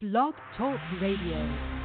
Blog Talk Radio.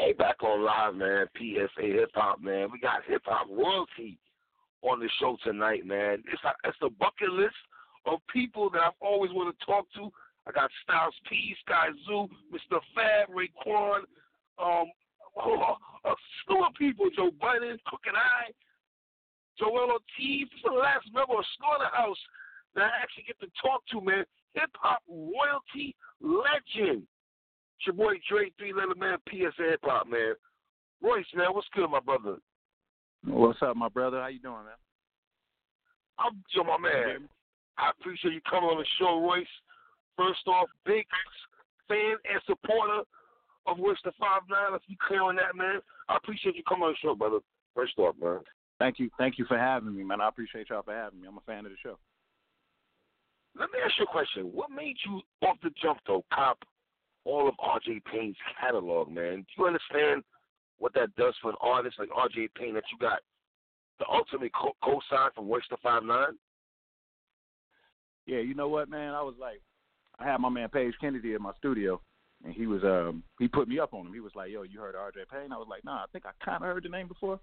Hey, back on live, man. PSA Hip Hop, man. We got hip hop royalty on the show tonight, man. It's a, it's a bucket list of people that I've always wanted to talk to. I got Styles P, Sky Zoo, Mr. Fab, Raekwon, um, oh, a slew of people. Joe Budden, Crooked I, Joell Ortiz. This is the last member of Slaughterhouse that I actually get to talk to, man. Hip hop royalty legend. It's your boy Dre, three letter man, PSA Hip Hop, man. Royce, man, what's good, my brother? What's up, my brother? How you doing, man? I'm Joe, my man. I appreciate you coming on the show, Royce. First off, big fan and supporter of Royce the Five Nine. Let's be clear on that, man. I appreciate you coming on the show, brother. First off, man. Thank you, thank you for having me, man. I appreciate y'all for having me. I'm a fan of the show. Let me ask you a question. What made you off the jump though, cop all of RJ Payne's catalog, man? Do you understand what that does for an artist like RJ Payne that you got the ultimate co- co-sign from Royce the Five Nine? Yeah, you know what, man? I was like, I had my man Paige Kennedy in my studio, and he was um he put me up on him. He was like, "Yo, you heard RJ Payne?" I was like, "Nah, I think I kind of heard the name before."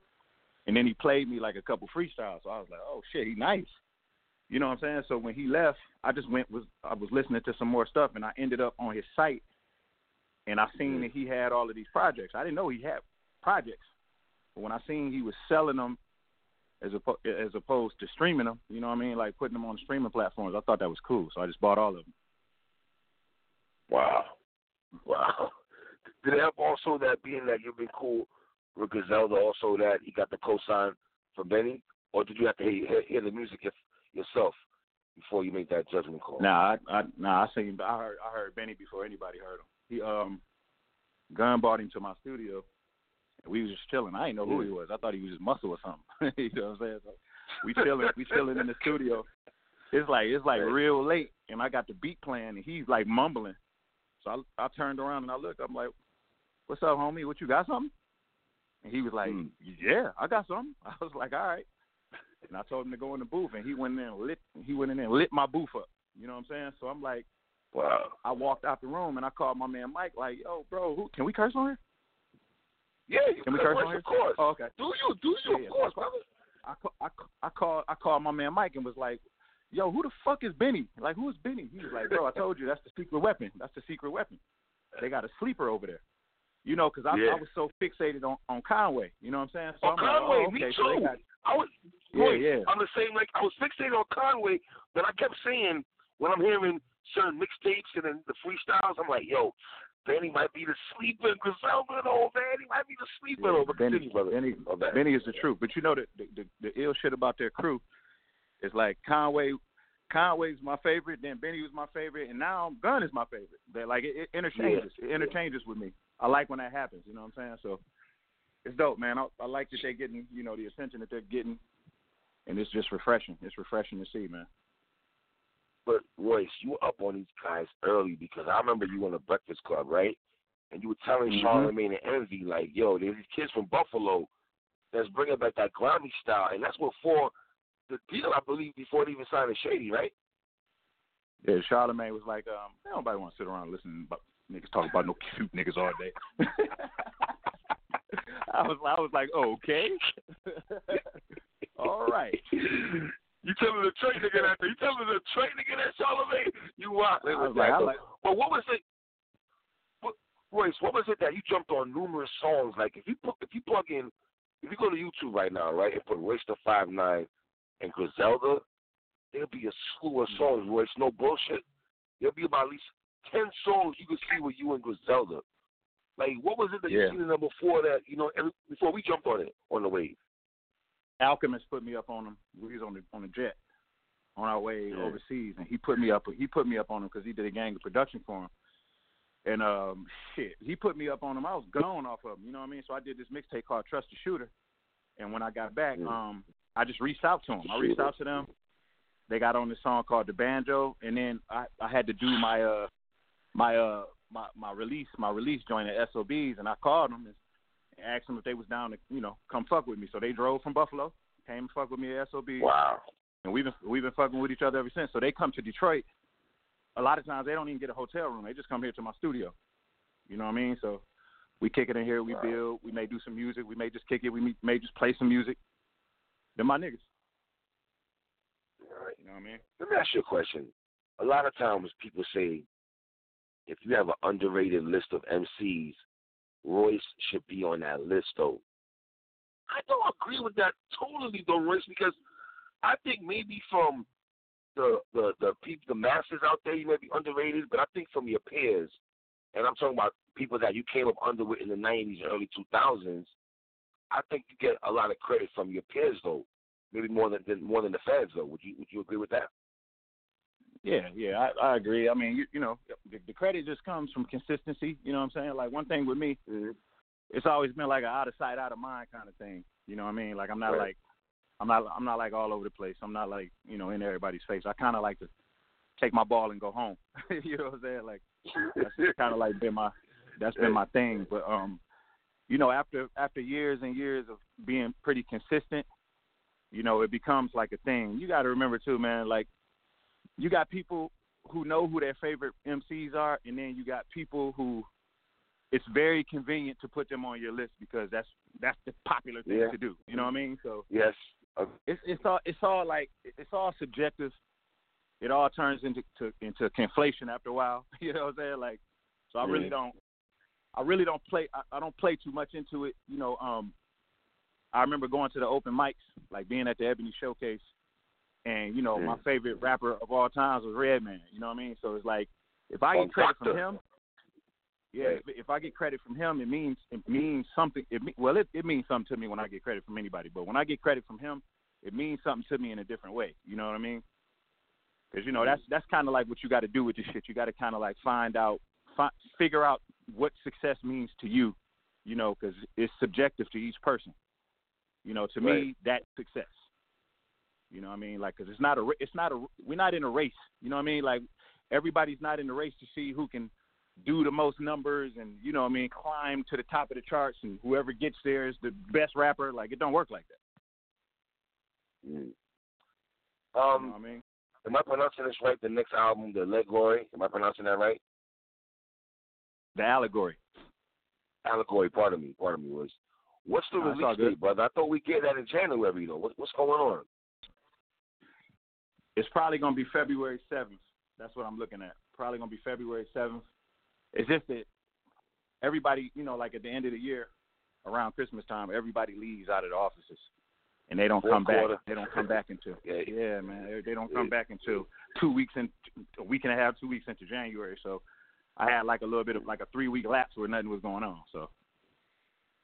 And then he played me like a couple freestyles, so I was like, "Oh shit, he nice." You know what I'm saying? So when he left, I just went was I was listening to some more stuff, and I ended up on his site, and I seen that he had all of these projects. I didn't know he had projects, but when I seen he was selling them as oppo- as opposed to streaming them, you know what I mean, like putting them on streaming platforms, I thought that was cool. So I just bought all of them. Wow. Wow. Did it help also that being that you've been cool with Griselda, also that he got the cosign from Benny? Or did you have to hear, hear the music if, yourself before you make that judgment call? Nah, I, I nah, I seen I heard I heard Benny before anybody heard him. He um Gunn brought him to my studio and we was just chilling. I didn't know who he was. I thought he was just muscle or something. you know what I'm saying? So we chilling we chilling in the studio. It's like it's like real late and I got the beat playing and he's like mumbling. So I I turned around and I looked, I'm like "What's up, homie? What you got something?" And he was like, Mm. "Yeah, I got something." I was like, "All right." And I told him to go in the booth, and he went in and lit. He went in there and lit my booth up. You know what I'm saying? So I'm like, Wow. I walked out the room and I called my man Mike, like, "Yo, bro, who, can we curse on here? Yeah, you Can we curse on here? of course. Oh, okay. Do you? Do you? Yeah, of course, brother. I I I called I called my man Mike and was like, "Yo, who the fuck is Benny? Like, who is Benny?" He was like, "Bro, I told you that's the secret weapon. That's the secret weapon. They got a sleeper over there." You know, because I, Yeah. I was so fixated on on Conway. You know what I'm saying? So On I'm like, oh, Conway, oh, me okay, so too. got- I was Yeah, yeah. I'm the same. Like I was fixated on Conway, but I kept saying when I'm hearing certain mixtapes and then the freestyles, I'm like, yo, Benny might be the sleeper Griselda, though, man. He might be the sleeper. Yeah, though. But Benny, brother. Benny, bad. Benny is the truth. But you know the, the the the ill shit about their crew is like Conway. Conway's my favorite, then Benny was my favorite, and now Gunn is my favorite. They like it, it interchanges. Yeah, It interchanges with me. I like when that happens. You know what I'm saying? So it's dope, man. I, I like that they're getting you know the attention that they're getting, and it's just refreshing. It's refreshing to see, man. But Royce, you were up on these guys early because I remember you on the Breakfast Club, right? And you were telling Mhm. Charlamagne and Envy, like, yo, there's these kids from Buffalo that's bringing back that grimy style, and that's before the deal, I believe, before they even signed to Shady, right? Yeah, Charlamagne was like, um, nobody want to sit around and listen about niggas talk about no cute niggas all day. I was, I was like, okay, all right. You telling the Trey nigga that? You telling the Trey nigga that Charlamagne? You wild I was with like, that? I like, But what was it? What, Royce, what was it that you jumped on numerous songs? Like if you put, if you plug in, if you go to YouTube right now, right, and put Royce the Five Nine and Griselda, there'll be a slew of hmm. songs. Royce, no bullshit. There'll be about at least ten songs you can see with you and Griselda. Like what was it that Yeah. you seen in there before that? You know, every, before we jumped on it on the wave. Alchemist put me up on him. We was on the on the jet on our way Yeah. overseas, and he put me up. He put me up on him because he did a gang of production for him. And um, shit, he put me up on him. I was gone off of him. You know what I mean? So I did this mixtape called Trust the Shooter. And when I got back, Mm. um, I just reached out to him. I reached out to them. They got on this song called The Banjo, and then I I had to do my uh my uh my my release my release joint at SOBs, and I called them and asked them if they was down to you know come fuck with me. So they drove from Buffalo, came and fuck with me at SOBs, Wow. and we've been we've been fucking with each other ever since. So they come to Detroit. A lot of times they don't even get a hotel room. They just come here to my studio. You know what I mean? So we kick it in here. We Wow. build. We may do some music. We may just kick it. We may- may just play some music. They're my niggas. All right. You know what I mean? Let me ask you a question. A lot of times people say if you have an underrated list of MCs, Royce should be on that list though. I don't agree with that totally though, Royce, because I think maybe from the the the people the masses out there you may be underrated, but I think from your peers, and I'm talking about people that you came up under with in the nineties and early two thousands, I think you get a lot of credit from your peers though. Maybe more than, than more than the fans though. Would you would you agree with that? Yeah, yeah, I, I agree. I mean, you, you know, the, the credit just comes from consistency. You know what I'm saying? Like one thing with me, Mm-hmm. it's always been like a out of sight, out of mind kind of thing. You know what I mean? Like I'm not Right. like I'm not I'm not like all over the place. I'm not like you know in everybody's face. I kind of like to take my ball and go home. you know what I'm saying? Like that's kind of like been my that's been my thing. But um, you know, after after years and years of being pretty consistent, you know, it becomes like a thing. You got to remember too, man. Like you got people who know who their favorite MCs are, and then you got people who it's very convenient to put them on your list because that's that's the popular thing Yeah. to do. You know what I mean? So Yes. It's it's all it's all like it's all subjective. It all turns into to, into conflation after a while. You know what I'm saying? Like, so I really don't, I really don't play. I, I don't play too much into it. You know, um, I remember going to the open mics, like being at the Ebony Showcase, and you know, Yeah. my favorite rapper of all times was Redman. You know what I mean? So it's like if I get credit from him, yeah, if, if I get credit from him, it means it means something. It me- well, it, it means something to me when I get credit from anybody. But when I get credit from him, it means something to me in a different way. You know what I mean? Because you know that's that's kind of like what you got to do with this shit. You got to kind of like find out, fi- figure out what success means to you. You know, because it's subjective to each person. You know, to me, Right. that's success. You know what I mean? Like, because it's not a, it's not a, we're not in a race. You know what I mean? Like, everybody's not in the race to see who can do the most numbers and you know what I mean climb to the top of the charts and whoever gets there is the best rapper. Like it don't work like that. Mm. You Um, know what I mean? am I pronouncing this right? The next album, the Allegory. Am I pronouncing that right? The allegory. Allegory. Pardon me. Pardon me. Was what's the all release date, brother? I thought we get that in January though. What, what's going on? It's probably gonna be February seventh. That's what I'm looking at. Probably gonna be February seventh. It's just that everybody, you know, like at the end of the year, around Christmas time, everybody leaves out of the offices, and they don't Fourth come quarter. back. They don't come back until Yeah. yeah, man. They, don't come back until two weeks in a week and a half, two weeks into January. So I had like a little bit of like a three week lapse where nothing was going on. So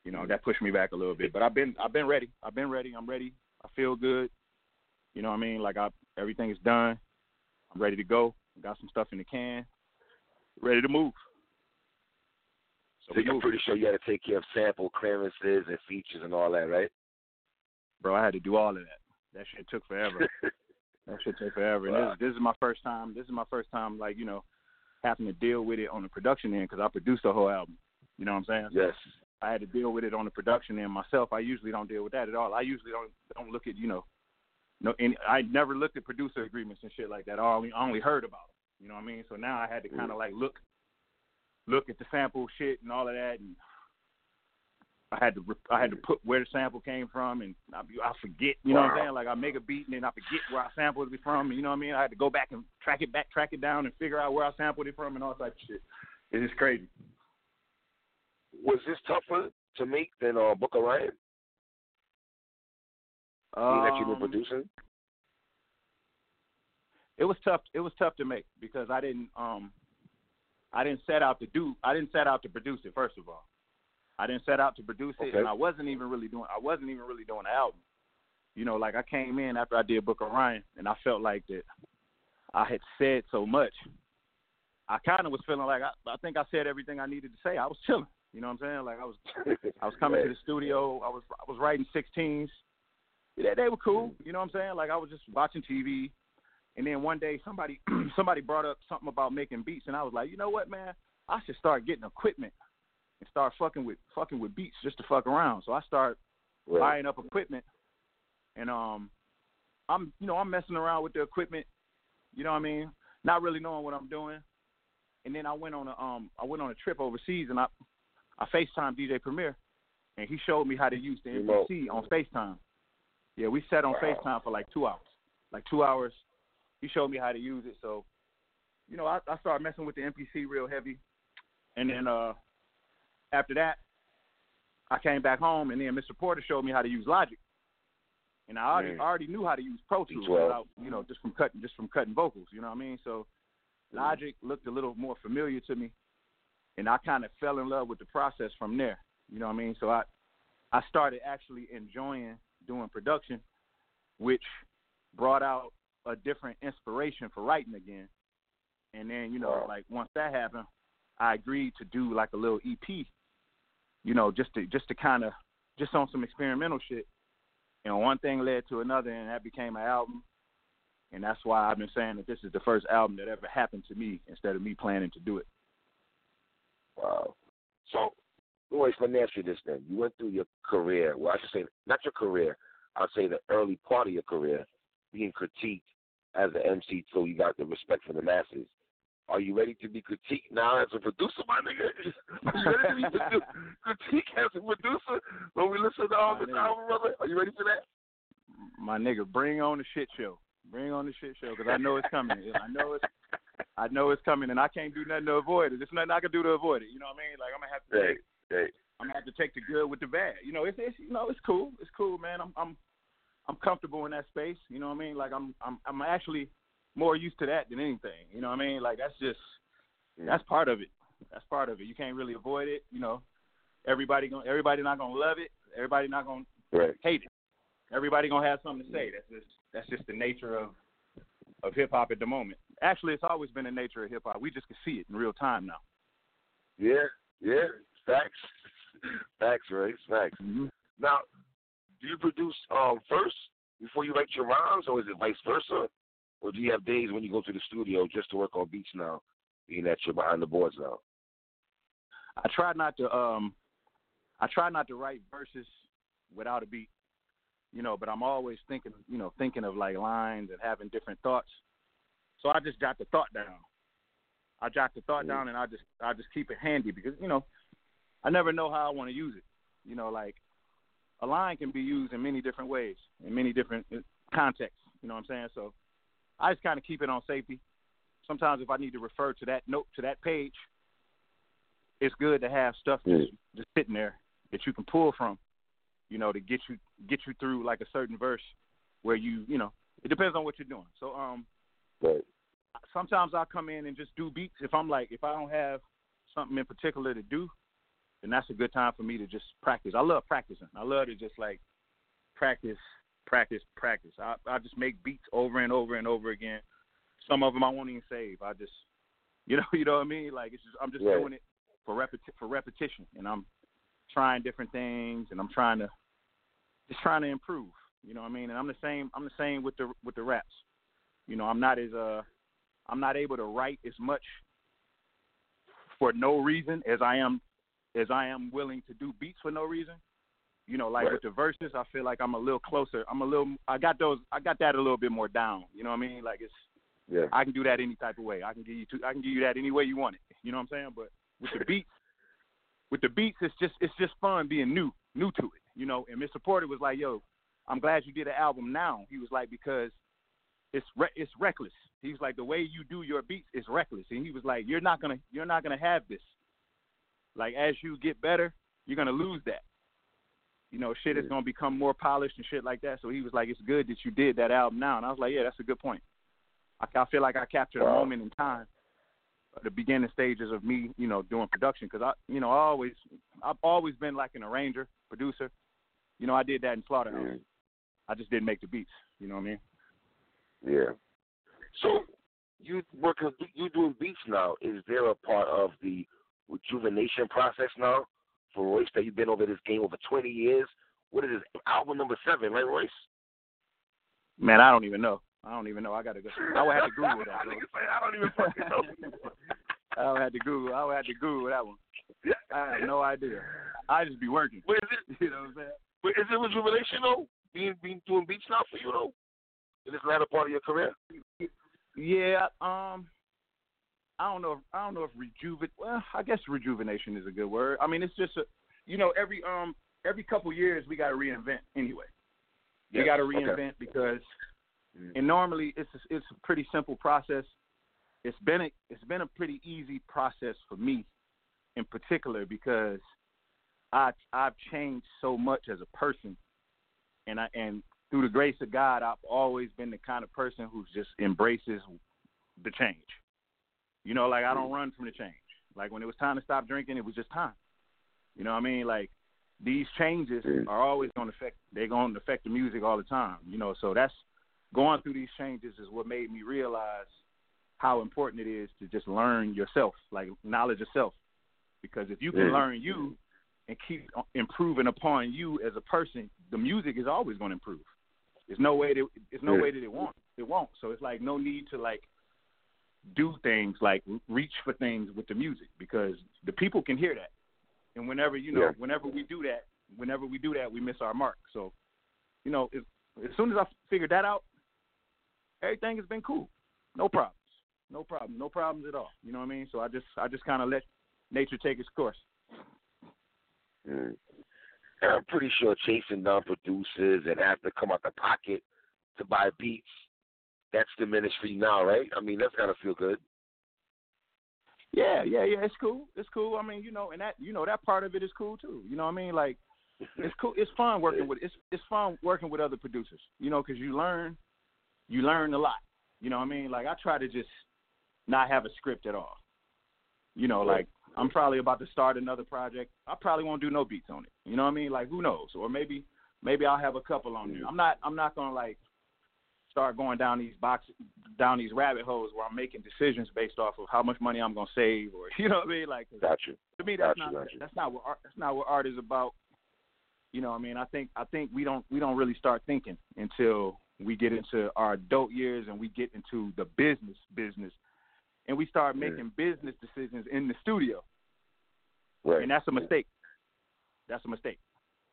you know that pushed me back a little bit. But I've been I've been ready. I've been ready. I'm ready. I feel good. You know what I mean? Like I everything is done. I'm ready to go. Got some stuff in the can. Ready to move. So So you're pretty sure you had to take care of sample clearances and features and all that, right? Bro, I had to do all of that. That shit took forever. that shit took forever. And this, this is my first time. This is my first time, like you know, having to deal with it on the production end because I produced the whole album. You know what I'm saying? yes. I had to deal with it on the production end myself. I usually don't deal with that at all. I usually don't don't look at you know, no. Any, I never looked at producer agreements and shit like that. I only I only heard about them. You know what I mean? So now I had to kind of like look look at the sample shit and all of that, and I had to I had to put where the sample came from, and I, I forget. You know what I'm saying? Like I make a beat and then I forget where I sampled it from. You know what I mean? I had to go back and track it back, track it down, and figure out where I sampled it from and all type of shit. It's just crazy. Was this tougher to make than uh, Book of Ryan? Being that you were Um, producing? it was tough it was tough to make because I didn't um I didn't set out to do I didn't set out to produce it first of all. I didn't set out to produce it Okay. and I wasn't even really doing I wasn't even really doing the album. You know, like I came in after I did Book of Ryan and I felt like that I had said so much. I kind of was feeling like I, I think I said everything I needed to say. I was chilling. You know what I'm saying? Like I was I was coming to the studio. I was I was writing 16s. They, they were cool. You know what I'm saying? Like I was just watching TV, and then one day somebody somebody brought up something about making beats, and I was like, you know what, man? I should start getting equipment and start fucking with fucking with beats just to fuck around. So I start Right. buying up equipment, and um, I'm you know I'm messing around with the equipment. You know what I mean? Not really knowing what I'm doing. And then I went on a um I went on a trip overseas, and I I Facetime DJ Premier, and he showed me how to use the. MPC on Facetime. Yeah, we sat on Wow. Facetime for like two hours, like two hours. He showed me how to use it, so you know I, I started messing with the MPC real heavy, and then uh after that, I came back home, and then Mr. Porter showed me how to use Logic, and I already Mm. I already knew how to use Pro Tools, D12. without, you know, just from cutting just from cutting vocals. You know what I mean? So Logic looked a little more familiar to me, and I kind of fell in love with the process from there. You know what I mean? So I I started actually enjoying doing production, which brought out a different inspiration for writing again. And then you know, Wow. like once that happened, I agreed to do like a little EP. You know, just to just to kind of just on some experimental shit. And one thing led to another, and that became an album. And that's why I've been saying that this is the first album that ever happened to me instead of me planning to do it. Wow. So, Royce, let me ask you this then. You went through your career, well, I should say, not your career, I'll say the early part of your career, being critiqued as an MC till you got the respect from the masses. Are you ready to be critiqued now as a producer, my nigga? Are you ready to be critiqued as a producer when we listen to all My this album, brother? Are you ready for that? My nigga, bring on the shit show. Bring on the shit show because I know it's coming. I know it's I know it's coming, and I can't do nothing to avoid it. There's nothing I can do to avoid it. You know what I mean? Like I'm gonna have to. Hey, hey. I'm gonna have to take the good with the bad. You know, it's, it's you know, it's cool. It's cool, man. I'm I'm I'm comfortable in that space. You know what I mean? Like I'm I'm I'm actually more used to that than anything. You know what I mean? Like that's just that's part of it. That's part of it. You can't really avoid it. You know, everybody gonna everybody not gonna love it. Everybody not gonna Right. hate it. Everybody gonna have something to say. That's just that's just the nature of of hip hop at the moment. Actually, it's always been the nature of hip hop. We just can see it in real time now. Yeah, yeah. Facts. Facts, right? Facts. Mm-hmm. Now, do you produce um first before you write your rhymes, or is it vice versa? Or do you have days when you go to the studio just to work on beats now, being that you're behind the boards now? I try not to um I try not to write verses without a beat, you know, but I'm always thinking, you know, thinking of like lines and having different thoughts. So I just jot the thought down. I jot the thought down and I just I just keep it handy because you know I never know how I want to use it. You know, like a line can be used in many different ways in many different uh, contexts. You know what I'm saying? So I just kind of keep it on safety. Sometimes if I need to refer to that note to that page, it's good to have stuff just, just sitting there that you can pull from, you know, to get you get you through like a certain verse where you you know it depends on what you're doing. So um, right. sometimes I'll come in and just do beats if I'm like if I don't have something in particular to do, then that's a good time for me to just practice. I love practicing. I love to just like practice, practice, practice. I I just make beats over and over and over again. Some of them I won't even save. I just, you know, you know what I mean. Like it's just I'm just right. doing it for repeti- for repetition, and I'm trying different things, and I'm trying to just trying to improve. You know what I mean? And I'm the same. I'm the same with the with the raps. You know, I'm not as uh, I'm not able to write as much for no reason as I am as I am willing to do beats for no reason. You know, like right. with the verses, I feel like I'm a little closer. I'm a little. I got those. I got that a little bit more down. You know what I mean? Like it's. Yeah. I can do that any type of way. I can give you. Two, I can give you that any way you want it. You know what I'm saying? But with the beats, with the beats, it's just it's just fun being new, new to it. You know, and Mr. Porter was like, "Yo, I'm glad you did an album now." He was like, "Because it's re- it's reckless." He was like, "The way you do your beats is reckless," and he was like, "You're not gonna you're not gonna have this. Like as you get better, you're gonna lose that. You know, shit is gonna become more polished and shit like that." So he was like, "It's good that you did that album now," and I was like, "Yeah, that's a good point." I, I feel like I captured a moment in time the beginning stages of me, you know, doing production because I, you know, I always, I've always been like an arranger, producer. You know, I did that in Slaughterhouse. Mm. I just didn't make the beats. You know what I mean? Yeah. So you working you doing beats now. Is there a part of the rejuvenation process now for Royce that you've been over this game over twenty years? What is this album number seven, right, Royce? Man, I don't even know. I don't even know. I gotta go. I would have to Google that. I don't even fucking know. I would have to Google. I would have to Google that one. I have no idea. I just be working. But is it You know what I'm saying? but is it rejuvenation though? Being being doing beats now for you though? In this latter part of your career? Yeah. Um. I don't know. If, I don't know if rejuven. Well, I guess rejuvenation is a good word. I mean, it's just a. You know, every um every couple years we got to reinvent anyway. We got to okay. reinvent because, Mm. and normally it's a, it's a pretty simple process. It's been a it's been a pretty easy process for me, in particular because I I've changed so much as a person, and I and through the grace of God I've always been the kind of person who just embraces the change. You know, like I don't run from the change. Like when it was time to stop drinking, it was just time. You know what I mean? Like these changes are always going to affect. They're going to affect the music all the time. You know, so that's going through these changes is what made me realize how important it is to just learn yourself, like knowledge of self. Because if you can Mm. learn you and keep improving upon you as a person, the music is always going to improve. There's no way that there's no Yeah. way that it won't. It won't. So it's like no need to like do things like reach for things with the music because the people can hear that. And whenever you know, Yeah. whenever we do that, whenever we do that, we miss our mark. So, you know, if, as soon as I figured that out, everything has been cool. No problems. No problem. No problems at all. You know what I mean? So I just I just kind of let nature take its course. Mm. I'm pretty sure chasing down producers and have to come out the pocket to buy beats, that's the ministry now, right? I mean, that's gotta feel good. Yeah, yeah, yeah. It's cool. It's cool. I mean, you know, and that you know that part of it is cool too. You know what I mean? Like, it's cool. It's fun working with it's it's fun working with other producers. You know, because you learn you learn a lot. You know what I mean? Like I try to just not have a script at all. You know, like I'm probably about to start another project. I probably won't do no beats on it. You know what I mean? Like who knows? Or maybe maybe I'll have a couple on there. I'm not I'm not gonna like start going down these box down these rabbit holes where I'm making decisions based off of how much money I'm gonna save or you know what I mean? like Got you. to me that's Gotcha, not gotcha. that's not what art that's not what art is about. You know, what I mean, I think I think we don't we don't really start thinking until we get into our adult years and we get into the business business and we start Yeah. making business decisions in the studio. Right. and that's a mistake. That's a mistake.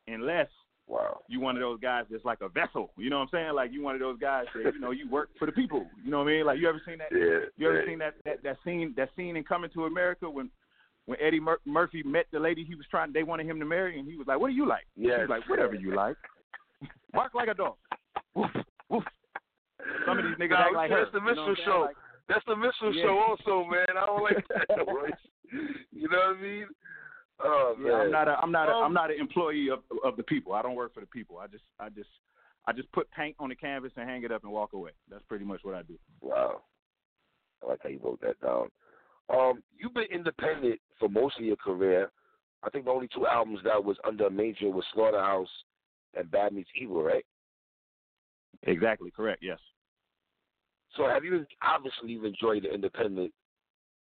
Unless wow. you one of those guys that's like a vessel. You know what I'm saying? Like you one of those guys that you know you work for the people. You know what I mean? Like you ever seen that? Yeah. You ever yeah. seen that, that that scene that scene in Coming to America when when Eddie Mur- Murphy met the lady he was trying they wanted him to marry and he was like, "What do you like?" Yes. She was like, "Whatever you like." Bark like a dog. Woof woof. Some of these niggas Nah, act like her. that's the you know Mitchell show. Like, That's the Mitchell Yeah. show also, man. I don't like that voice. You know what I mean? Oh yeah. I'm not a I'm not a Um, I'm not an employee of of the people. I don't work for the people. I just I just I just put paint on the canvas and hang it up and walk away. That's pretty much what I do. Wow. I like how you wrote that down. Um, you've been independent for most of your career. I think the only two albums that was under a major was Slaughterhouse and Bad Meets Evil, right? Exactly correct. Yes. So have you obviously you've enjoyed the independent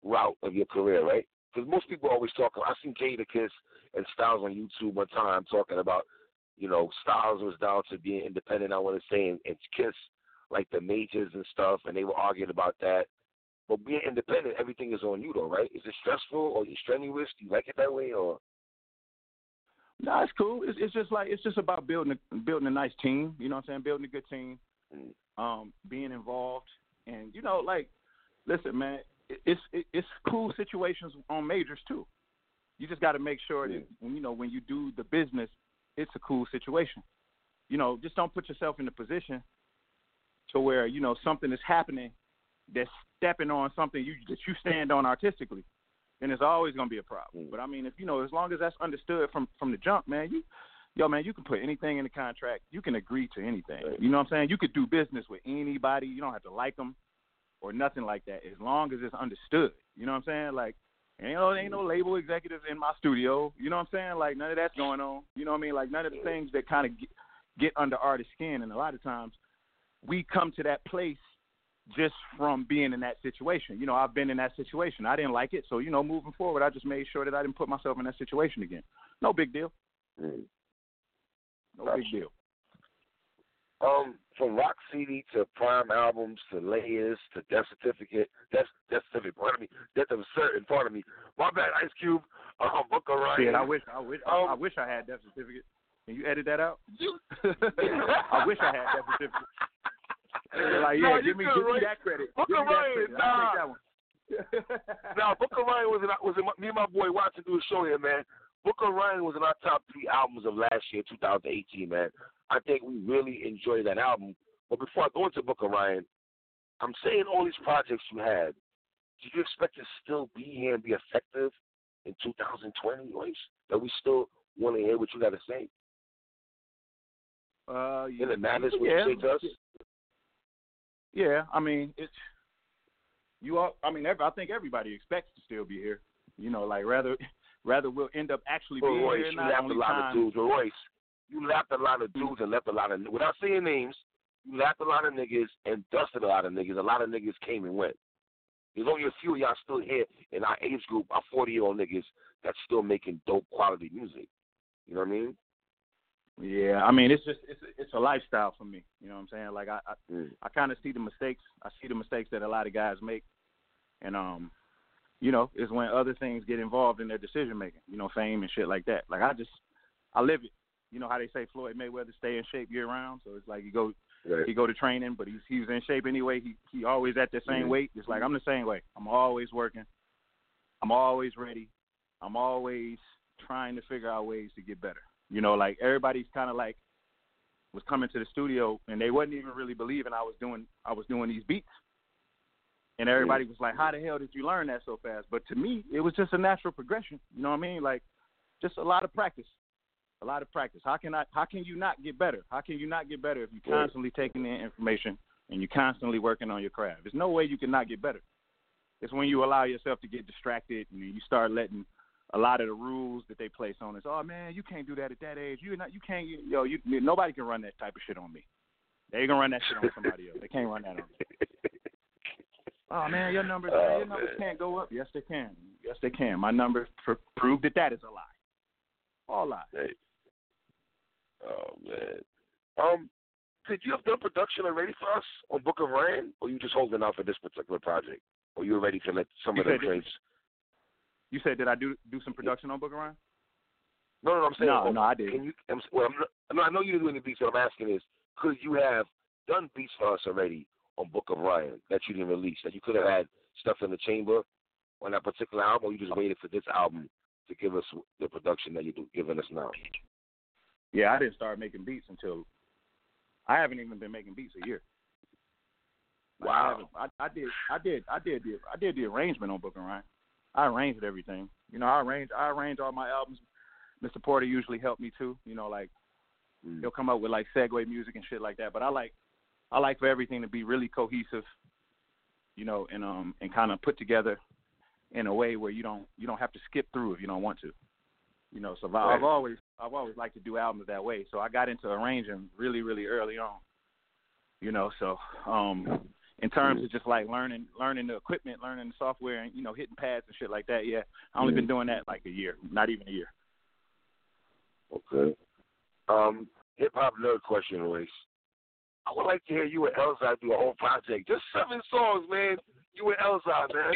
route of your career, right? Because most people always talk. I seen Jadakiss and Styles on YouTube one time talking about, you know, Styles was down to being independent. I want to say, and, and Kiss like the majors and stuff, and they were arguing about that. But being independent, everything is on you, though, right? Is it stressful or you strenuous? Do you like it that way, or No, it's cool. It's it's just like it's just about building a, building a nice team. You know what I'm saying? Building a good team, Mm. um, being involved, and you know, like, listen, man, it's it's cool situations on majors too. You just got to make sure that when you know when you do the business, it's a cool situation. You know, just don't put yourself in a position to where you know something is happening that's stepping on something you that you stand on artistically then it's always gonna be a problem. Mm. But I mean, if you know, as long as that's understood from from the jump, man, you, yo, man, you can put anything in the contract. You can agree to anything. Right. You know what I'm saying? You could do business with anybody. You don't have to like them or nothing like that, as long as it's understood. You know what I'm saying? Like, ain't no ain't no label executives in my studio. You know what I'm saying? Like, none of that's going on. You know what I mean? Like, none of the things that kind of get, get under artist skin. And a lot of times, we come to that place just from being in that situation. You know, I've been in that situation. I didn't like it, so you know, moving forward, I just made sure that I didn't put myself in that situation again. No big deal. mm. No Gotcha. big deal. um, from Rock City to PRhyme albums to layers to death certificate, death, death certificate, pardon me, death of a certain, pardon me. My bad, Ice Cube, um, Book of Ryan. Shit, I wish, I wish, I, Um, I wish I had death certificate. Can you edit that out? You, I wish I had that certificate. They're like, yeah, you give me, good, give me right? that credit. Book give of Ryan, nah. I'll take that one. now, Book of Ryan was in, was in my, me and my boy Watson do a show here, man. Book of Ryan was in our top three albums of last year, 2018, man. I think we really enjoyed that album. But before I go into Book of Ryan, I'm saying all these projects you had, do you expect to still be here and be effective in 2020, Royce? That we still want to hear what you got to say? Uh, And it matters what yeah. you say us? Yeah, I mean it's you all. I mean, I think everybody expects to still be here. You know, like rather rather we'll end up actually being Royce, here. you Not left a lot time. of dudes. Royce, you left a lot of Mm-hmm. dudes and left a lot of, without seeing names, you left a lot of niggas and dusted a lot of niggas. A lot of niggas came and went. There's only a few of y'all still here in our age group, our 40 year old niggas that's still making dope quality music. You know what I mean? Yeah, I mean it's just it's it's a lifestyle for me. You know what I'm saying? Like I I, Mm. I kind of see the mistakes. I see the mistakes that a lot of guys make, and um, you know, is when other things get involved in their decision making. You know, fame and shit like that. Like I just I live it. You know how they say Floyd Mayweather stay in shape year round. So it's like you go Right. he go to training, but he's he was in shape anyway. He he always at the same Mhm. weight. It's like I'm the same way. I'm always working. I'm always ready. I'm always trying to figure out ways to get better. You know, like everybody's kind of like was coming to the studio and they wasn't even really believing I was doing I was doing these beats. And everybody was like, "How the hell did you learn that so fast?" But to me, it was just a natural progression. You know what I mean? Like just a lot of practice. A lot of practice. How can I how can you not get better? How can you not get better if you're constantly taking in information and you're constantly working on your craft? There's no way you can not get better. It's when you allow yourself to get distracted and you start letting a lot of the rules that they place on us. Oh man, you can't do that at that age. You not you can't yo you nobody can run that type of shit on me. They gonna run that shit on somebody else. They can't run that on me. Oh man, your numbers man, Oh, your numbers man. can't go up. Yes they can. Yes they can. My numbers pr- prove that that is a lie. All lies. Hey. Oh man. Um, could you have done production already for us on Book of Ryan, or you just holding out for this particular project, or you ready to let some You of them said- traits? You said did I do do some production on Book of Ryan? No, no, I'm saying. No, oh, no, I did. Can you? I'm, well, I'm, no, I know you're doing the beats. What I'm asking is, could you have done beats for us already on Book of Ryan that you didn't release? That you could have had stuff in the chamber on that particular album, or you just waited for this album to give us the production that you're giving us now? Yeah, I didn't start making beats until I haven't even been making beats a year. Like, I, Wow. haven't- I, I did, I did, I did the, I did the arrangement on Book of Ryan. I arranged everything. You know, I arrange, I arrange all my albums. Mr. Porter usually helped me too. You know, like Mm. he'll come up with like segue music and shit like that. But I like, I like for everything to be really cohesive. You know, and um, and kind of put together in a way where you don't, you don't have to skip through if you don't want to. You know, so I've, Right. I've always, I've always liked to do albums that way. So I got into arranging really, really early on. You know, so um, in terms of just like learning, learning the equipment, learning the software, and you know, hitting pads and shit like that. Yeah, I only been doing that like a year, not even a year. Okay. Um, hip hop nerd question, Royce. I would like to hear you and Elzhi do a whole project. Just seven songs, man. You and Elzhi, man.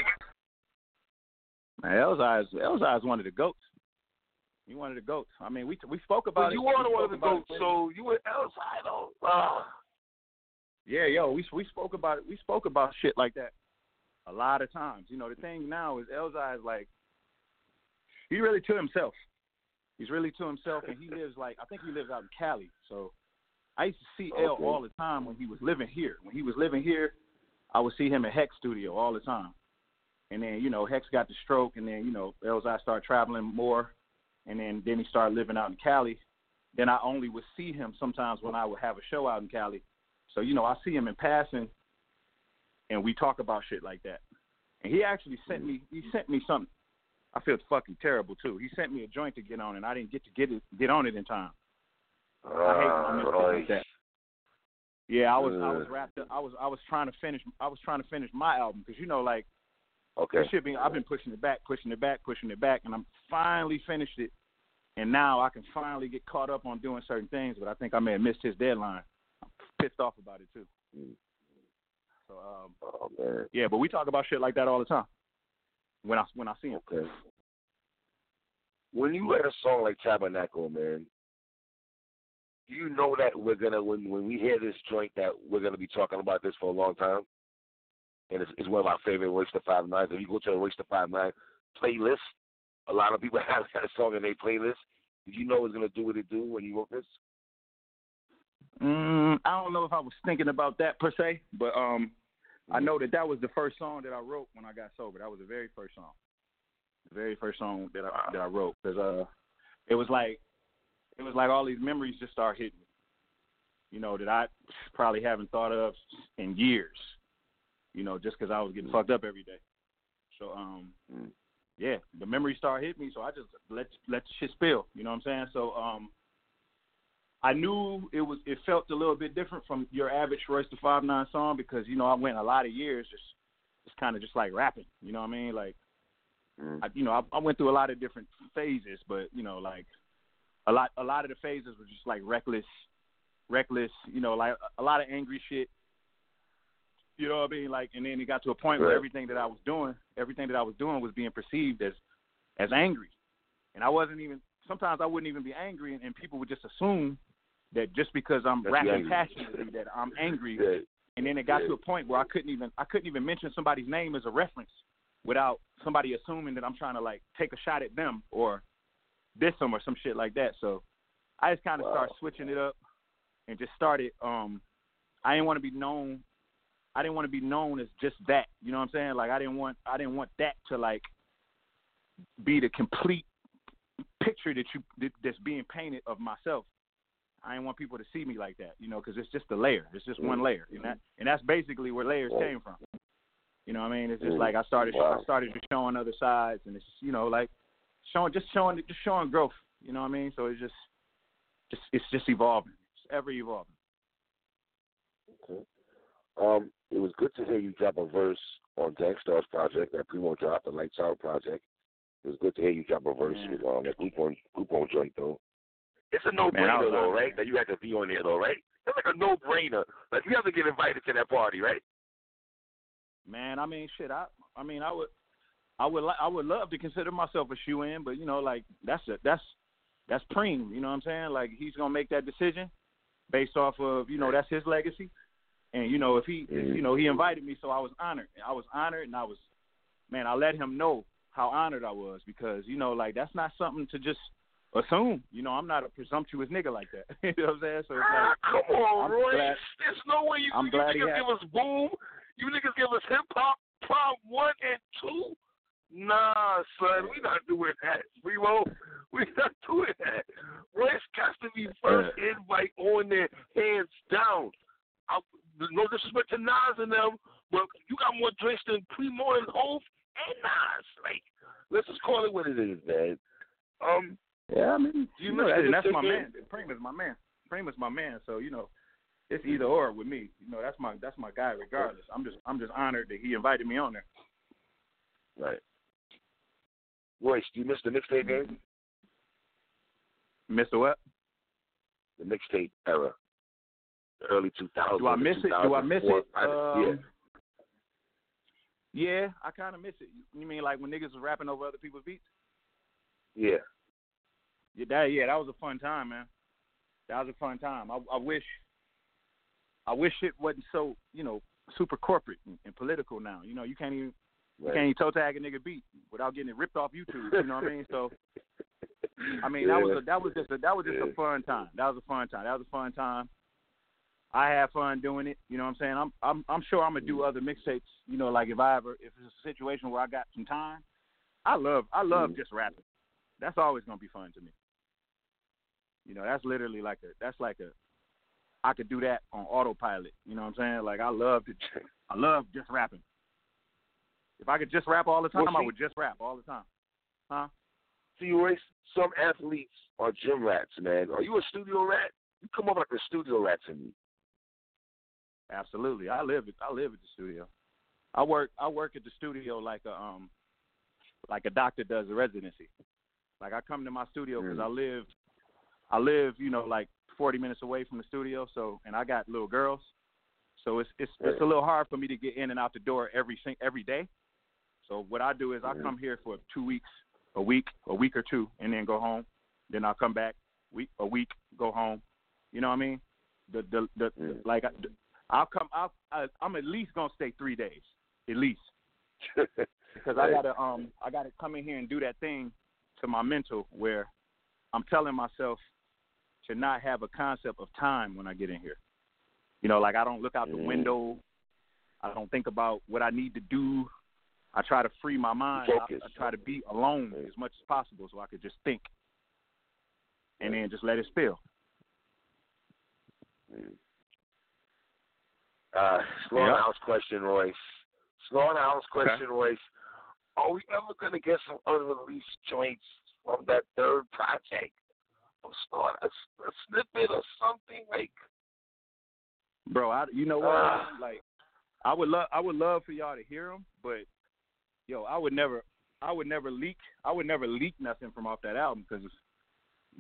Man, Elzhi is Elzhi is one of the goats. He one of the goats. I mean, we we spoke about But it. you are one of the goats, so you and Elzhi, though. Ah. Yeah, yo, we we spoke about it. We spoke about shit like that a lot of times. You know, the thing now is Elzhi is like he really to himself. He's really to himself, and he lives like I think he lives out in Cali. So I used to see L all the time when he was living here. When he was living here, I would see him at Hex Studio all the time. And then you know Hex got the stroke, and then you know Elzhi started traveling more, and then then he started living out in Cali. Then I only would see him sometimes when I would have a show out in Cali. So you know I see him in passing, and we talk about shit like that. And he actually sent me he sent me something. I feel fucking terrible too. He sent me a joint to get on, and I didn't get to get it get on it in time. I hate miss shit like that. Yeah, I was I was wrapped up. I was I was trying to finish I was trying to finish my album because you know like Okay. shit being I've been pushing it back, pushing it back, pushing it back, and I'm finally finished it. And now I can finally get caught up on doing certain things, but I think I may have missed his deadline. I'm pissed off about it too. Mm. So um, Oh man. yeah, but we talk about shit like that all the time. When I when I see him. Okay. When you write a song like Tabernacle, man, you know that we're gonna when when we hear this joint that we're gonna be talking about this for a long time? And it's, it's one of our favorite Royce the Five Nines. If you go to the Royce the Five Nine playlist, a lot of people have that song in their playlist. Did you know it's gonna do what it do when you wrote this? Mm, I don't know if I was thinking about that per se, but um, I know that that was the first song that I wrote when I got sober. That was the very first song, the very first song that I that I wrote because uh, it was like it was like all these memories just start hitting me, you know, that I probably haven't thought of in years, you know, just because I was getting fucked up every day. So um, Mm. yeah, the memories start hitting me, so I just let let shit spill. You know what I'm saying? So um, I knew it was it felt a little bit different from your average Royce the Five Nine song because you know I went a lot of years just just kind of just like rapping. You know what I mean? Like Mm. I, you know I, I went through a lot of different phases, but you know like a lot a lot of the phases were just like reckless, reckless. You know like a, lot of angry shit. You know what I mean? Like and then it got to a point where everything that I was doing, everything that I was doing was being perceived as as angry, and I wasn't even. Sometimes I wouldn't even be angry, and, and people would just assume that just because I'm That you rapping passionately that I'm angry. Yeah. And then it got Yeah. to a point where I couldn't even I couldn't even mention somebody's name as a reference without somebody assuming that I'm trying to like take a shot at them or diss them or some shit like that. So I just kind of Wow. started switching it up and just started. Um, I didn't want to be known. I didn't want to be known as just that. You know what I'm saying? Like I didn't want I didn't want that to like be the complete picture that you that, that's being painted of myself. I didn't want people to see me like that, you know, because it's just a layer. It's just one layer, and that and that's basically where layers came from. You know what I mean? It's just Mm. like I started Wow. I started just showing other sides, and it's you know like showing just showing just showing growth. You know what I mean? So it's just just it's just evolving. It's ever evolving. Okay. Um, it was good to hear you drop a verse on Gang Starr's project, that Primo dropped, the Lights Out project. It was good to hear you drop a verse Yeah. with um, that Group Home Group Home joint though. It's a no brainer though, right? That you had to be on there though, right? It's like a no brainer. Like you have to get invited to that party, right? Man, I mean shit. I I mean I would I would li- I would love to consider myself a shoe in, but you know, like that's a, that's that's Preem. You know what I'm saying? Like he's gonna make that decision based off of you know that's his legacy. And you know if he if, you know he invited me, so I was honored. I was honored, and I was man. I let him know how honored I was because you know like that's not something to just assume. You know I'm not a presumptuous nigga like that. you know what I'm saying? So it's ah, come on, I'm Royce. glad- There's no way you, I'm you glad niggas give us boom. You niggas give us hip hop prom one and two. Nah, son, we not doing that. We won't. We not doing that. Royce has to be first invite on there, hands down. I, no disrespect to Nas and them, but you got more drinks than Primo and Hove and Nas. Like, let's just call it what it is, man. Um, Yeah, I mean, Do you you know, that- that's my man. Preem is my man. Preem is my man. So you know, it's either or with me. You know, that's my that's my guy. Regardless, I'm just I'm just honored that he invited me on there. right. Royce, do you miss the mixtape game? Mr. What? The mixtape era, the early 2000s. Do I miss it? Do I miss it? Um, yeah. Yeah, I kind of miss it. You mean like when niggas was rapping over other people's beats? Yeah. Yeah, that yeah, that was a fun time, man. That was a fun time. I, I wish, I wish it wasn't so you know super corporate and, and political now. You know, you can't even you Right. can't even toe tag a nigga beat without getting it ripped off YouTube. You know what I mean? So I mean yeah. that was a, that was just a, that was just Yeah. a fun time. That was a fun time. That was a fun time. I had fun doing it. You know what I'm saying? I'm I'm I'm sure I'm gonna do other mixtapes. You know, like if I ever if it's a situation where I got some time, I love I love Mhm. just rapping. That's always gonna be fun to me. You know, that's literally like a that's like a I could do that on autopilot. You know what I'm saying? Like I love to I love just rapping. If I could just rap all the time, Well, I would just rap all the time. Huh? See, Royce, some athletes are gym rats, man. Are you a studio rat? You come up like a studio rat to me. Absolutely. I live it. I live at the studio. I work. I work at the studio like a um, like a doctor does a residency. Like I come to my studio because Mm. I live, I live, you know, like 40 minutes away from the studio. So, and I got little girls, so it's it's it's a little hard for me to get in and out the door every every day. So what I do is I come here for two weeks, a week, a week or two, and then go home. Then I'll come back, week a week, go home. You know what I mean? The the the, Mm. like I, I'll come. I'll, I, I'm at least gonna stay three days, at least, because I gotta um I gotta come in here and do that thing to my mental where I'm telling myself to not have a concept of time when I get in here. You know, like I don't look out the window. I don't think about what I need to do. I try to free my mind. I. I try to be alone as much as possible so I could just think and then just let it spill. Uh, slaughterhouse question, Royce. Slaughterhouse question, Royce. Are we ever gonna get some unreleased joints from that third project? Or a, a snippet or something like? bro. I, you know what? Man? like, I would love, I would love for y'all to hear them, but yo, I would never, I would never leak, I would never leak nothing from off that album because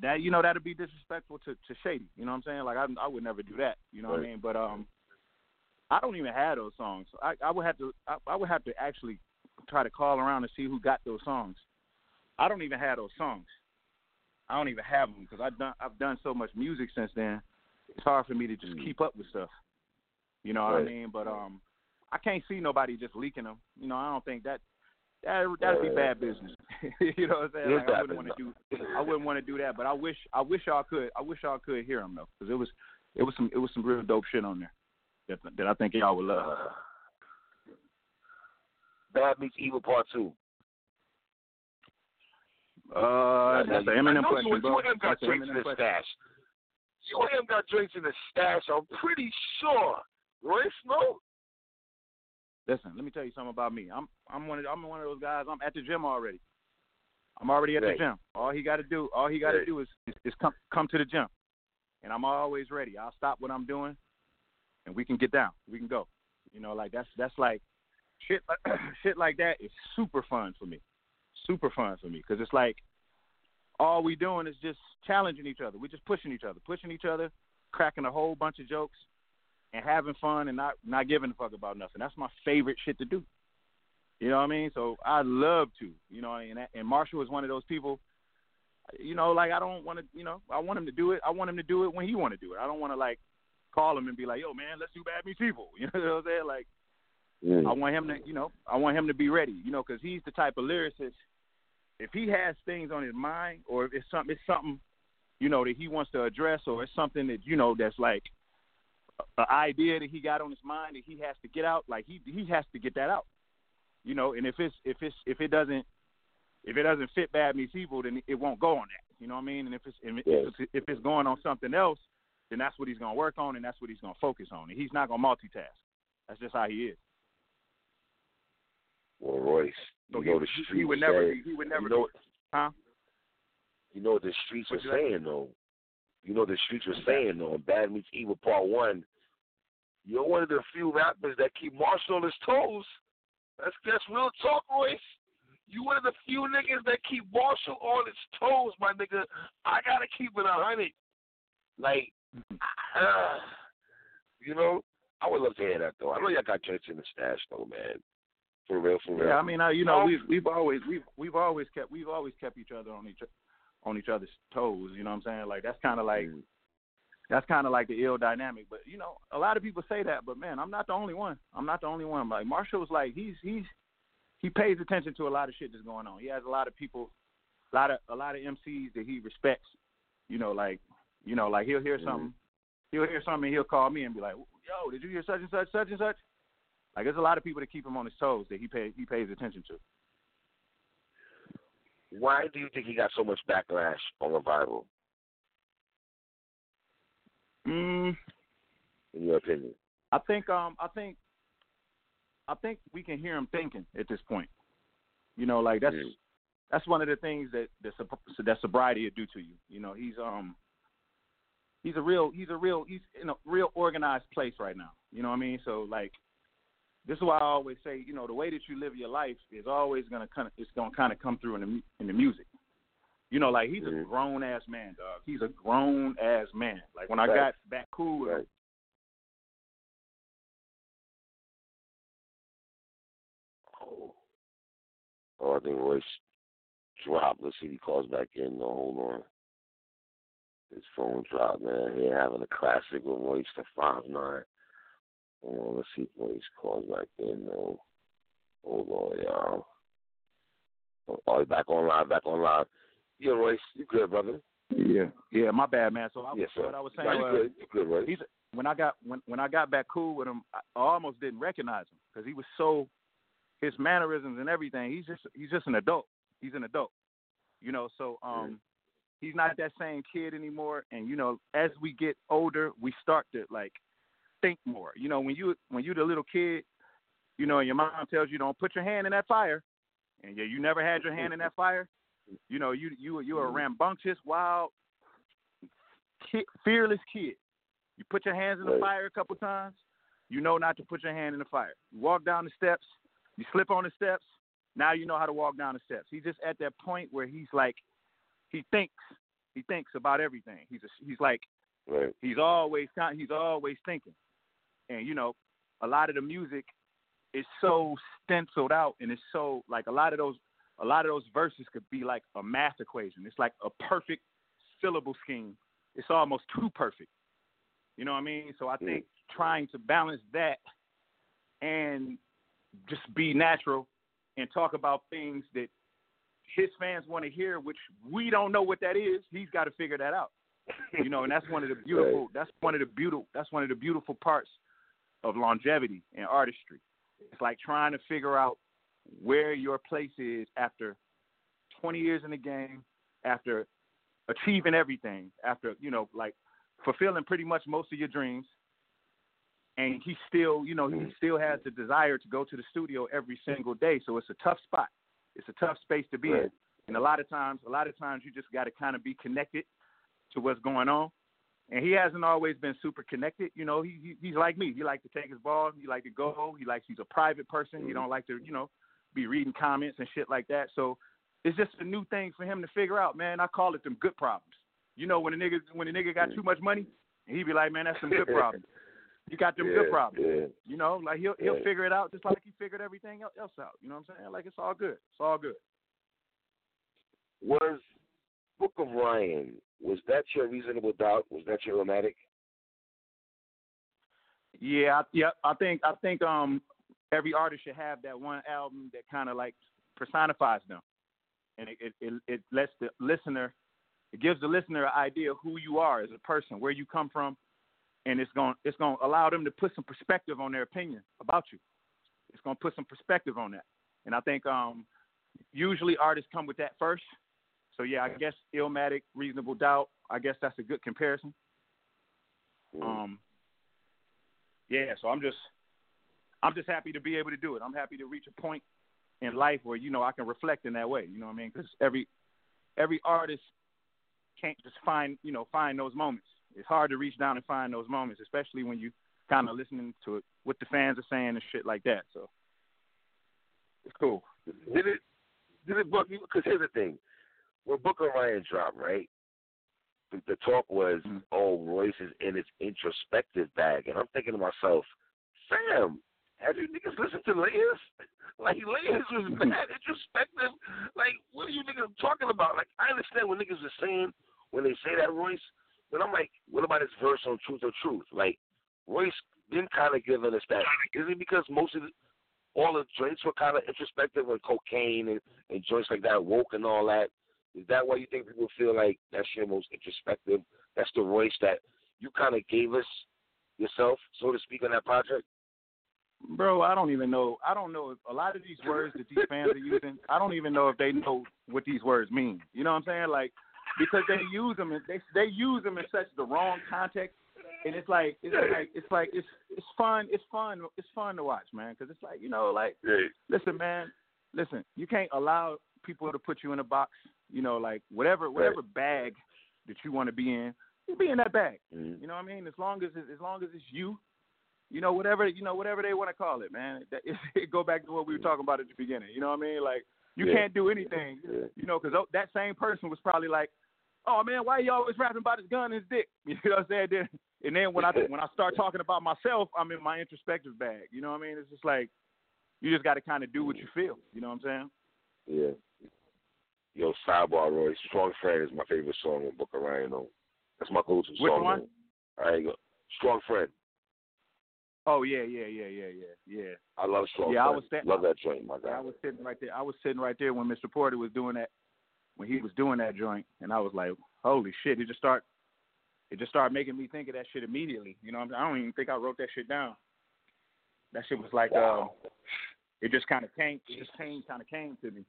that, you know, that'd be disrespectful to to Shady. You know what I'm saying? Like, I, I would never do that. You know what I mean? But um, I don't even have those songs. I, I would have to, I, I would have to actually try to call around and see who got those songs. I don't even have those songs. I don't even have them because I've done, I've done so much music since then it's hard for me to just Mm. keep up with stuff. You know what Right. I mean? But um, I can't see nobody just leaking them. You know, I don't think that that that'd be bad business. you know what I'm saying? Like, I wouldn't want to do. I wouldn't want to do that. But I wish I wish y'all could. I wish y'all could hear them though, because it was it was some it was some real dope shit on there that that I think y'all would love. Uh, Bad Meets Evil Part Two. Uh, that's an I Eminem question, you, bro. You and him got drinks in the stash. You and him got drinks in the stash. I'm pretty sure. Royce, no? Listen, let me tell you something about me. I'm I'm one of I'm one of those guys. I'm at the gym already. I'm already at Right. the gym. All he got to do, all he got to Right. do is, is is come come to the gym, and I'm always ready. I'll stop what I'm doing, and we can get down. We can go. You know, like that's that's like shit. shit like that is super fun for me. Super fun for me because it's like all we doing is just challenging each other. We're just pushing each other, pushing each other, cracking a whole bunch of jokes, and having fun and not not giving a fuck about nothing. That's my favorite shit to do. You know what I mean? So I'd love to. You know, and and Marshall is one of those people. You know, like I don't want to. You know, I want him to do it. I want him to do it when he want to do it. I don't want to like call him and be like, "Yo, man, let's do Bad Meets Evil." You know what I'm saying? Like, Mm. I want him to, you know, I want him to be ready. You know, because he's the type of lyricist. If he has things on his mind, or if it's something, it's something, you know, that he wants to address, or it's something that you know that's like an idea that he got on his mind that he has to get out. Like he he has to get that out. You know, and if it's if it's if it doesn't if it doesn't fit Bad Meets Evil, then it won't go on that. You know what I mean? And if it's if Yes. it's, if it's going on something else, then that's what he's gonna work on, and that's what he's gonna focus on. And he's not gonna multitask. That's just how he is. Well, Royce, So you he, know the he- streets he would never say, he would never you know, huh? you know what the streets What'd are saying though. You know the streets are saying though. In Bad Meets Evil Part One, you're one of the few rappers that keep Marshall on his toes. That's that's real talk, Royce. You one of the few niggas that keep Marshall on his toes, my nigga. I gotta keep it a hundred. Like, uh, you know, I would love to hear that though. I know y'all got joints in the stash though, man. For real, for real. Yeah, I mean, uh, you know, Um, we've we've always we've we've always kept we've always kept each other on each on each other's toes. You know what I'm saying? Like that's kind of like Mm. that's kind of like the ill dynamic. But you know, a lot of people say that, but man, I'm not the only one. I'm not the only one. Like Marshall's like he's he's he pays attention to a lot of shit that's going on. He has a lot of people, a lot of a lot of MCs that he respects. You know, like you know, like he'll hear Mhm. something, he'll hear something, and he'll call me and be like, "Yo, did you hear such and such, such and such?" Like there's a lot of people that keep him on his toes that he pay he pays attention to. Why do you think he got so much backlash on Revival, Mm, in your opinion? I think um I think I think we can hear him thinking at this point. You know, like that's Mm. that's one of the things that that, that sobriety will do to you. You know, he's um he's a real he's a real he's in a real organized place right now. You know what I mean? So like this is why I always say, you know, the way that you live your life is always gonna kind of it's gonna kind of come through in the in the music. You know, like he's a Mhm. grown ass man, dog. He's a grown ass man. Like when I Right. got back cool with Right. Oh. oh, I think Royce dropped. Let's see if he calls back in. No, hold on. His phone dropped, man. He having a classic with Royce the five nine. On, let's see if Royce calls back in. No, hold on, y'all. Oh, he's back on live. Back on live. Yeah, Royce, you good, brother? Yeah, yeah, my bad, man. So I, yes, sir. what I was saying was, good. Good, Royce? he's when I got when when I got back cool with him, I almost didn't recognize him because he was so his mannerisms and everything. He's just he's just an adult. He's an adult, you know. So um, he's not that same kid anymore. And you know, as we get older, we start to like think more. You know, when you when you the little kid, you know, and your mom tells you don't put your hand in that fire, and yeah, you never had your hand in that fire. You know, you you you're a mm-hmm. rambunctious, wild, kid, fearless kid. You put your hands in the fire a couple times, you know not to put your hand in the fire. You walk down the steps, you slip on the steps. Now you know how to walk down the steps. He's just at that point where he's like, he thinks, he thinks about everything. He's a, he's like Right. he's always he's always thinking, and you know, a lot of the music is so stenciled out, and it's so like a lot of those a lot of those verses could be like a math equation. It's like a perfect syllable scheme. It's almost too perfect. You know what I mean? So I think trying to balance that and just be natural and talk about things that his fans want to hear, which we don't know what that is. He's got to figure that out. You know, and that's one of the beautiful. That's one of the beautiful. That's one of the beautiful parts of longevity and artistry. It's like trying to figure out where your place is after 20 years in the game, after achieving everything, after you know, like fulfilling pretty much most of your dreams, and he still, you know, he still has the desire to go to the studio every single day. So it's a tough spot. It's a tough space to be in. And a lot of times, a lot of times, you just got to kind of be connected to what's going on. And he hasn't always been super connected. You know, he, he he's like me. He likes to take his ball. He like to go. He likes he's a private person. He mm-hmm. don't like to, you know, be reading comments and shit like that. So it's just a new thing for him to figure out, man. I call it them good problems. You know, when a nigga when a nigga got mm. too much money, and he be like, man, that's some good problems. You got them yeah, good problems. Yeah. You know, like he'll he'll Yeah. figure it out just like he figured everything else out. You know what I'm saying? Like it's all good. It's all good. Was Book of Ryan, was that your reasonable doubt? Was that your Illmatic? Yeah, I, yeah. I think I think um every artist should have that one album that kind of like personifies them, and it, it it it lets the listener, it gives the listener an idea of who you are as a person, where you come from, and it's going it's going to allow them to put some perspective on their opinion about you. It's going to put some perspective on that, and I think um usually artists come with that first. So yeah, I guess Illmatic, Reasonable Doubt. I guess that's a good comparison. Mm. Um, yeah, so I'm just I'm just happy to be able to do it. I'm happy to reach a point in life where you know I can reflect in that way. You know what I mean? Because every every artist can't just find you know find those moments. It's hard to reach down and find those moments, especially when you kind of listening to it, what the fans are saying and shit like that. So it's cool. Did it? Did it book? Because here's the thing: when Book of Ryan dropped, right? The, the talk was, Mhm. "Oh, Royce is in his introspective bag," and I'm thinking to myself, "Sam, have you niggas listened to Layers? Like Layers was mad introspective. Like, what are you niggas talking about? Like, I understand what niggas are saying when they say that, Royce, but I'm like, what about his verse on Truth or Truth? Like, Royce been kind of giving us that. Is it because most of the, all the joints were kind of introspective with cocaine and, and joints like that, woke and all that? Is that why you think people feel like that's your most introspective? That's the voice that you kind of gave us yourself, so to speak, on that project? Bro, I don't even know. I don't know if a lot of these words that these fans are using. I don't even know if they know what these words mean. You know what I'm saying? Like because they use them and they they use them in such the wrong context, and it's like it's like it's like it's it's fun. It's fun. It's fun to watch, man. Because it's like you know, like listen, man, listen. You can't allow people to put you in a box. You know, like whatever whatever bag that you want to be in, you be in that bag. Mm-hmm. You know what I mean? As long as as long as it's you, you know whatever you know whatever they want to call it, man. That, it, it go back to what we were talking about at the beginning. You know what I mean? Like you Yeah. can't do anything. Yeah. You know, because that same person was probably like, "Oh man, why you always rapping about his gun and his dick?" You know what I'm saying? Then, and then when I when I start talking about myself, I'm in my introspective bag. You know what I mean? It's just like you just got to kind of do what you feel. You know what I'm saying? Yeah. Yo, sidebar, Roy. Strong Friend is my favorite song on Book of Ryan. Though. That's my go-to Which song. one? though. All right, go. Strong Friend. Oh yeah, yeah, yeah, yeah, yeah, yeah. I love Strong Yeah, I Friend. was sta- love that joint, my Yeah, I was sitting right there. I was sitting right there when Mr. Porter was doing that, when he was doing that joint, and I was like, "Holy shit!" It just start, it just started making me think of that shit immediately. You know? I don't even think I wrote that shit down. That shit was like, Wow. um, it just kind of came, it just came, kind of came to me.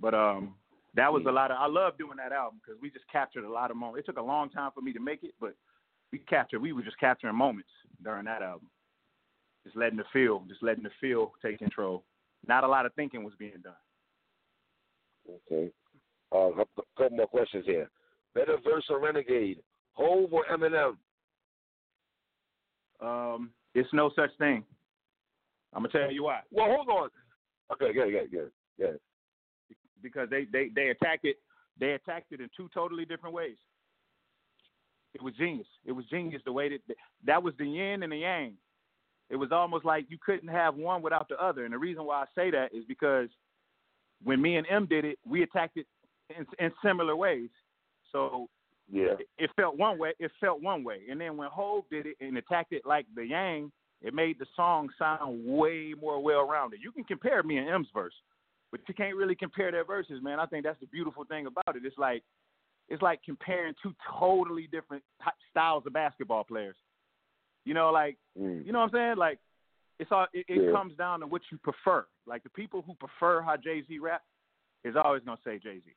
But um, that was a lot of. I love doing that album because we just captured a lot of moments. It took a long time for me to make it, but we captured. We were just capturing moments during that album. Just letting the feel, just letting the feel take control. Not a lot of thinking was being done. Okay. Uh, a couple more questions here. Better verse or Renegade? Hove or Eminem? Um, it's no such thing. I'm gonna tell you why. Well, hold on. Okay, good, good, good, good. Because they they they attacked it. They attacked it in two totally different ways. It was genius. It was genius the way that that was the yin and the yang. It was almost like you couldn't have one without the other. And the reason why I say that is because when me and M did it, we attacked it in, in similar ways. So Yeah. it- it felt one way. It felt one way, and then when Hove did it and attacked it like the Yang, it made the song sound way more well-rounded. You can compare me and M's verse, but you can't really compare their verses, man. I think that's the beautiful thing about it. It's like it's like comparing two totally different styles of basketball players. You know, like Mm. you know what I'm saying? Like it's all it, it Yeah. comes down to what you prefer. Like the people who prefer how Jay Z rap is always gonna say Jay Z.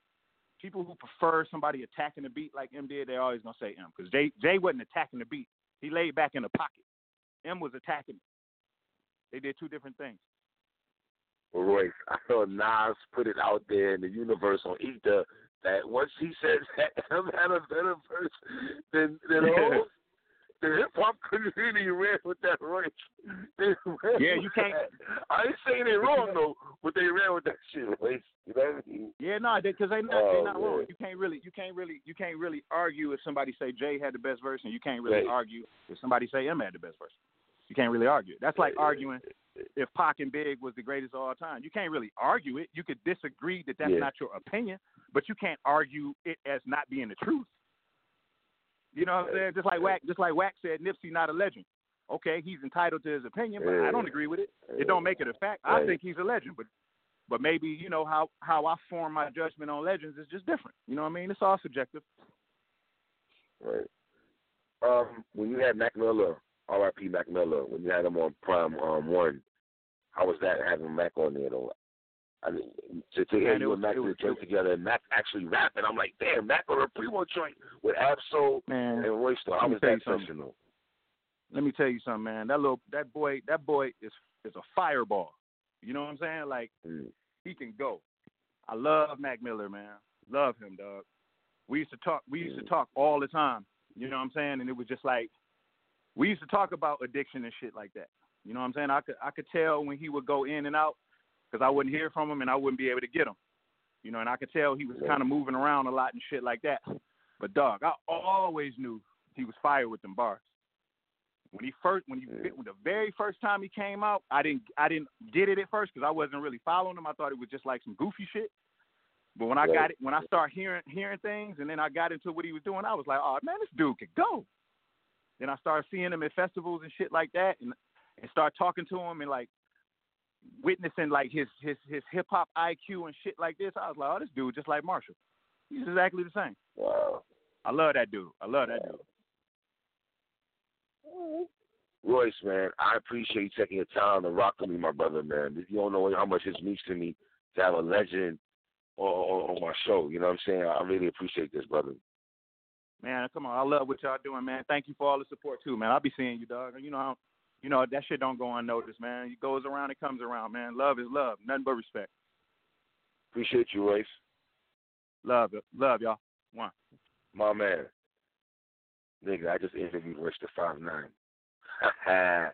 People who prefer somebody attacking the beat like M did, they're always gonna say M because Jay Jay wasn't attacking the beat. He laid back in the pocket. M was attacking. it. They did two different things. Royce, I saw Nas put it out there in the universe on Ether that once he said that M had a better verse than than Hov, the oh, hip hop community ran with that Royce. Yeah, you can't. I ain't saying they wrong though, but they ran with that shit, Royce. You know what I mean? Yeah, no, because they not Oh, they not wrong. You can't really you can't really you can't really argue if somebody say Jay had the best verse, and you can't really Right. argue if somebody say M had the best verse. You can't really argue. That's like arguing if Pac and Big was the greatest of all time. You can't really argue it. You could disagree that that's Yeah. not your opinion, but you can't argue it as not being the truth. You know what I'm saying? Just like Wack, just like Wack said, Nipsey not a legend. Okay, he's entitled to his opinion, but I don't agree with it. It don't make it a fact. I think he's a legend, but but maybe you know how how I form my judgment on legends is just different. You know what I mean? It's all subjective. Right. Um, when you had Mac Miller, R.I.P. Mac Miller, when you had him on PRhyme um, One, how was that having Mac on there though? I mean, to, to hear it you was- and Mac was- joint together and Mac actually rapping, I'm like, damn, Mac on a primo joint with Ab-Soul Man, and Royce. though. How let me was tell that you something. let me tell you something, man. That little that boy that boy is is a fireball. You know what I'm saying? Like Mm. he can go. I love Mac Miller, man. Love him, dog. We used to talk. We used to talk all the time. You know what I'm saying? And it was just like we used to talk about addiction and shit like that. You know what I'm saying? I could I could tell when he would go in and out because I wouldn't hear from him and I wouldn't be able to get him. You know, and I could tell he was kind of moving around a lot and shit like that. But dog, I always knew he was fired with them bars. When he first, when he, when the very first time he came out, I didn't, I didn't get it at first because I wasn't really following him. I thought it was just like some goofy shit. But when I got it, when I started hearing hearing things, and then I got into what he was doing, I was like, oh man, this dude could go. Then I started seeing him at festivals and shit like that, and and start talking to him and like witnessing like his his his hip hop IQ and shit like this. I was like, oh, this dude just like Marshall. He's exactly the same. Wow. I love that dude. I love that dude. Royce, man, I appreciate you taking your time to rock with me, my brother, man. You don't know how much it means to me to have a legend on, on, on my show. You know what I'm saying? I really appreciate this, brother. Man, come on. I love what y'all doing, man. Thank you for all the support too, man. I'll be seeing you, dog. You know, how, you know that shit don't go unnoticed, man. It goes around, it comes around, man. Love is love, nothing but respect. Appreciate you, Royce. Love it, love y'all. One. My man. Nigga, I just interviewed Royce the five nine.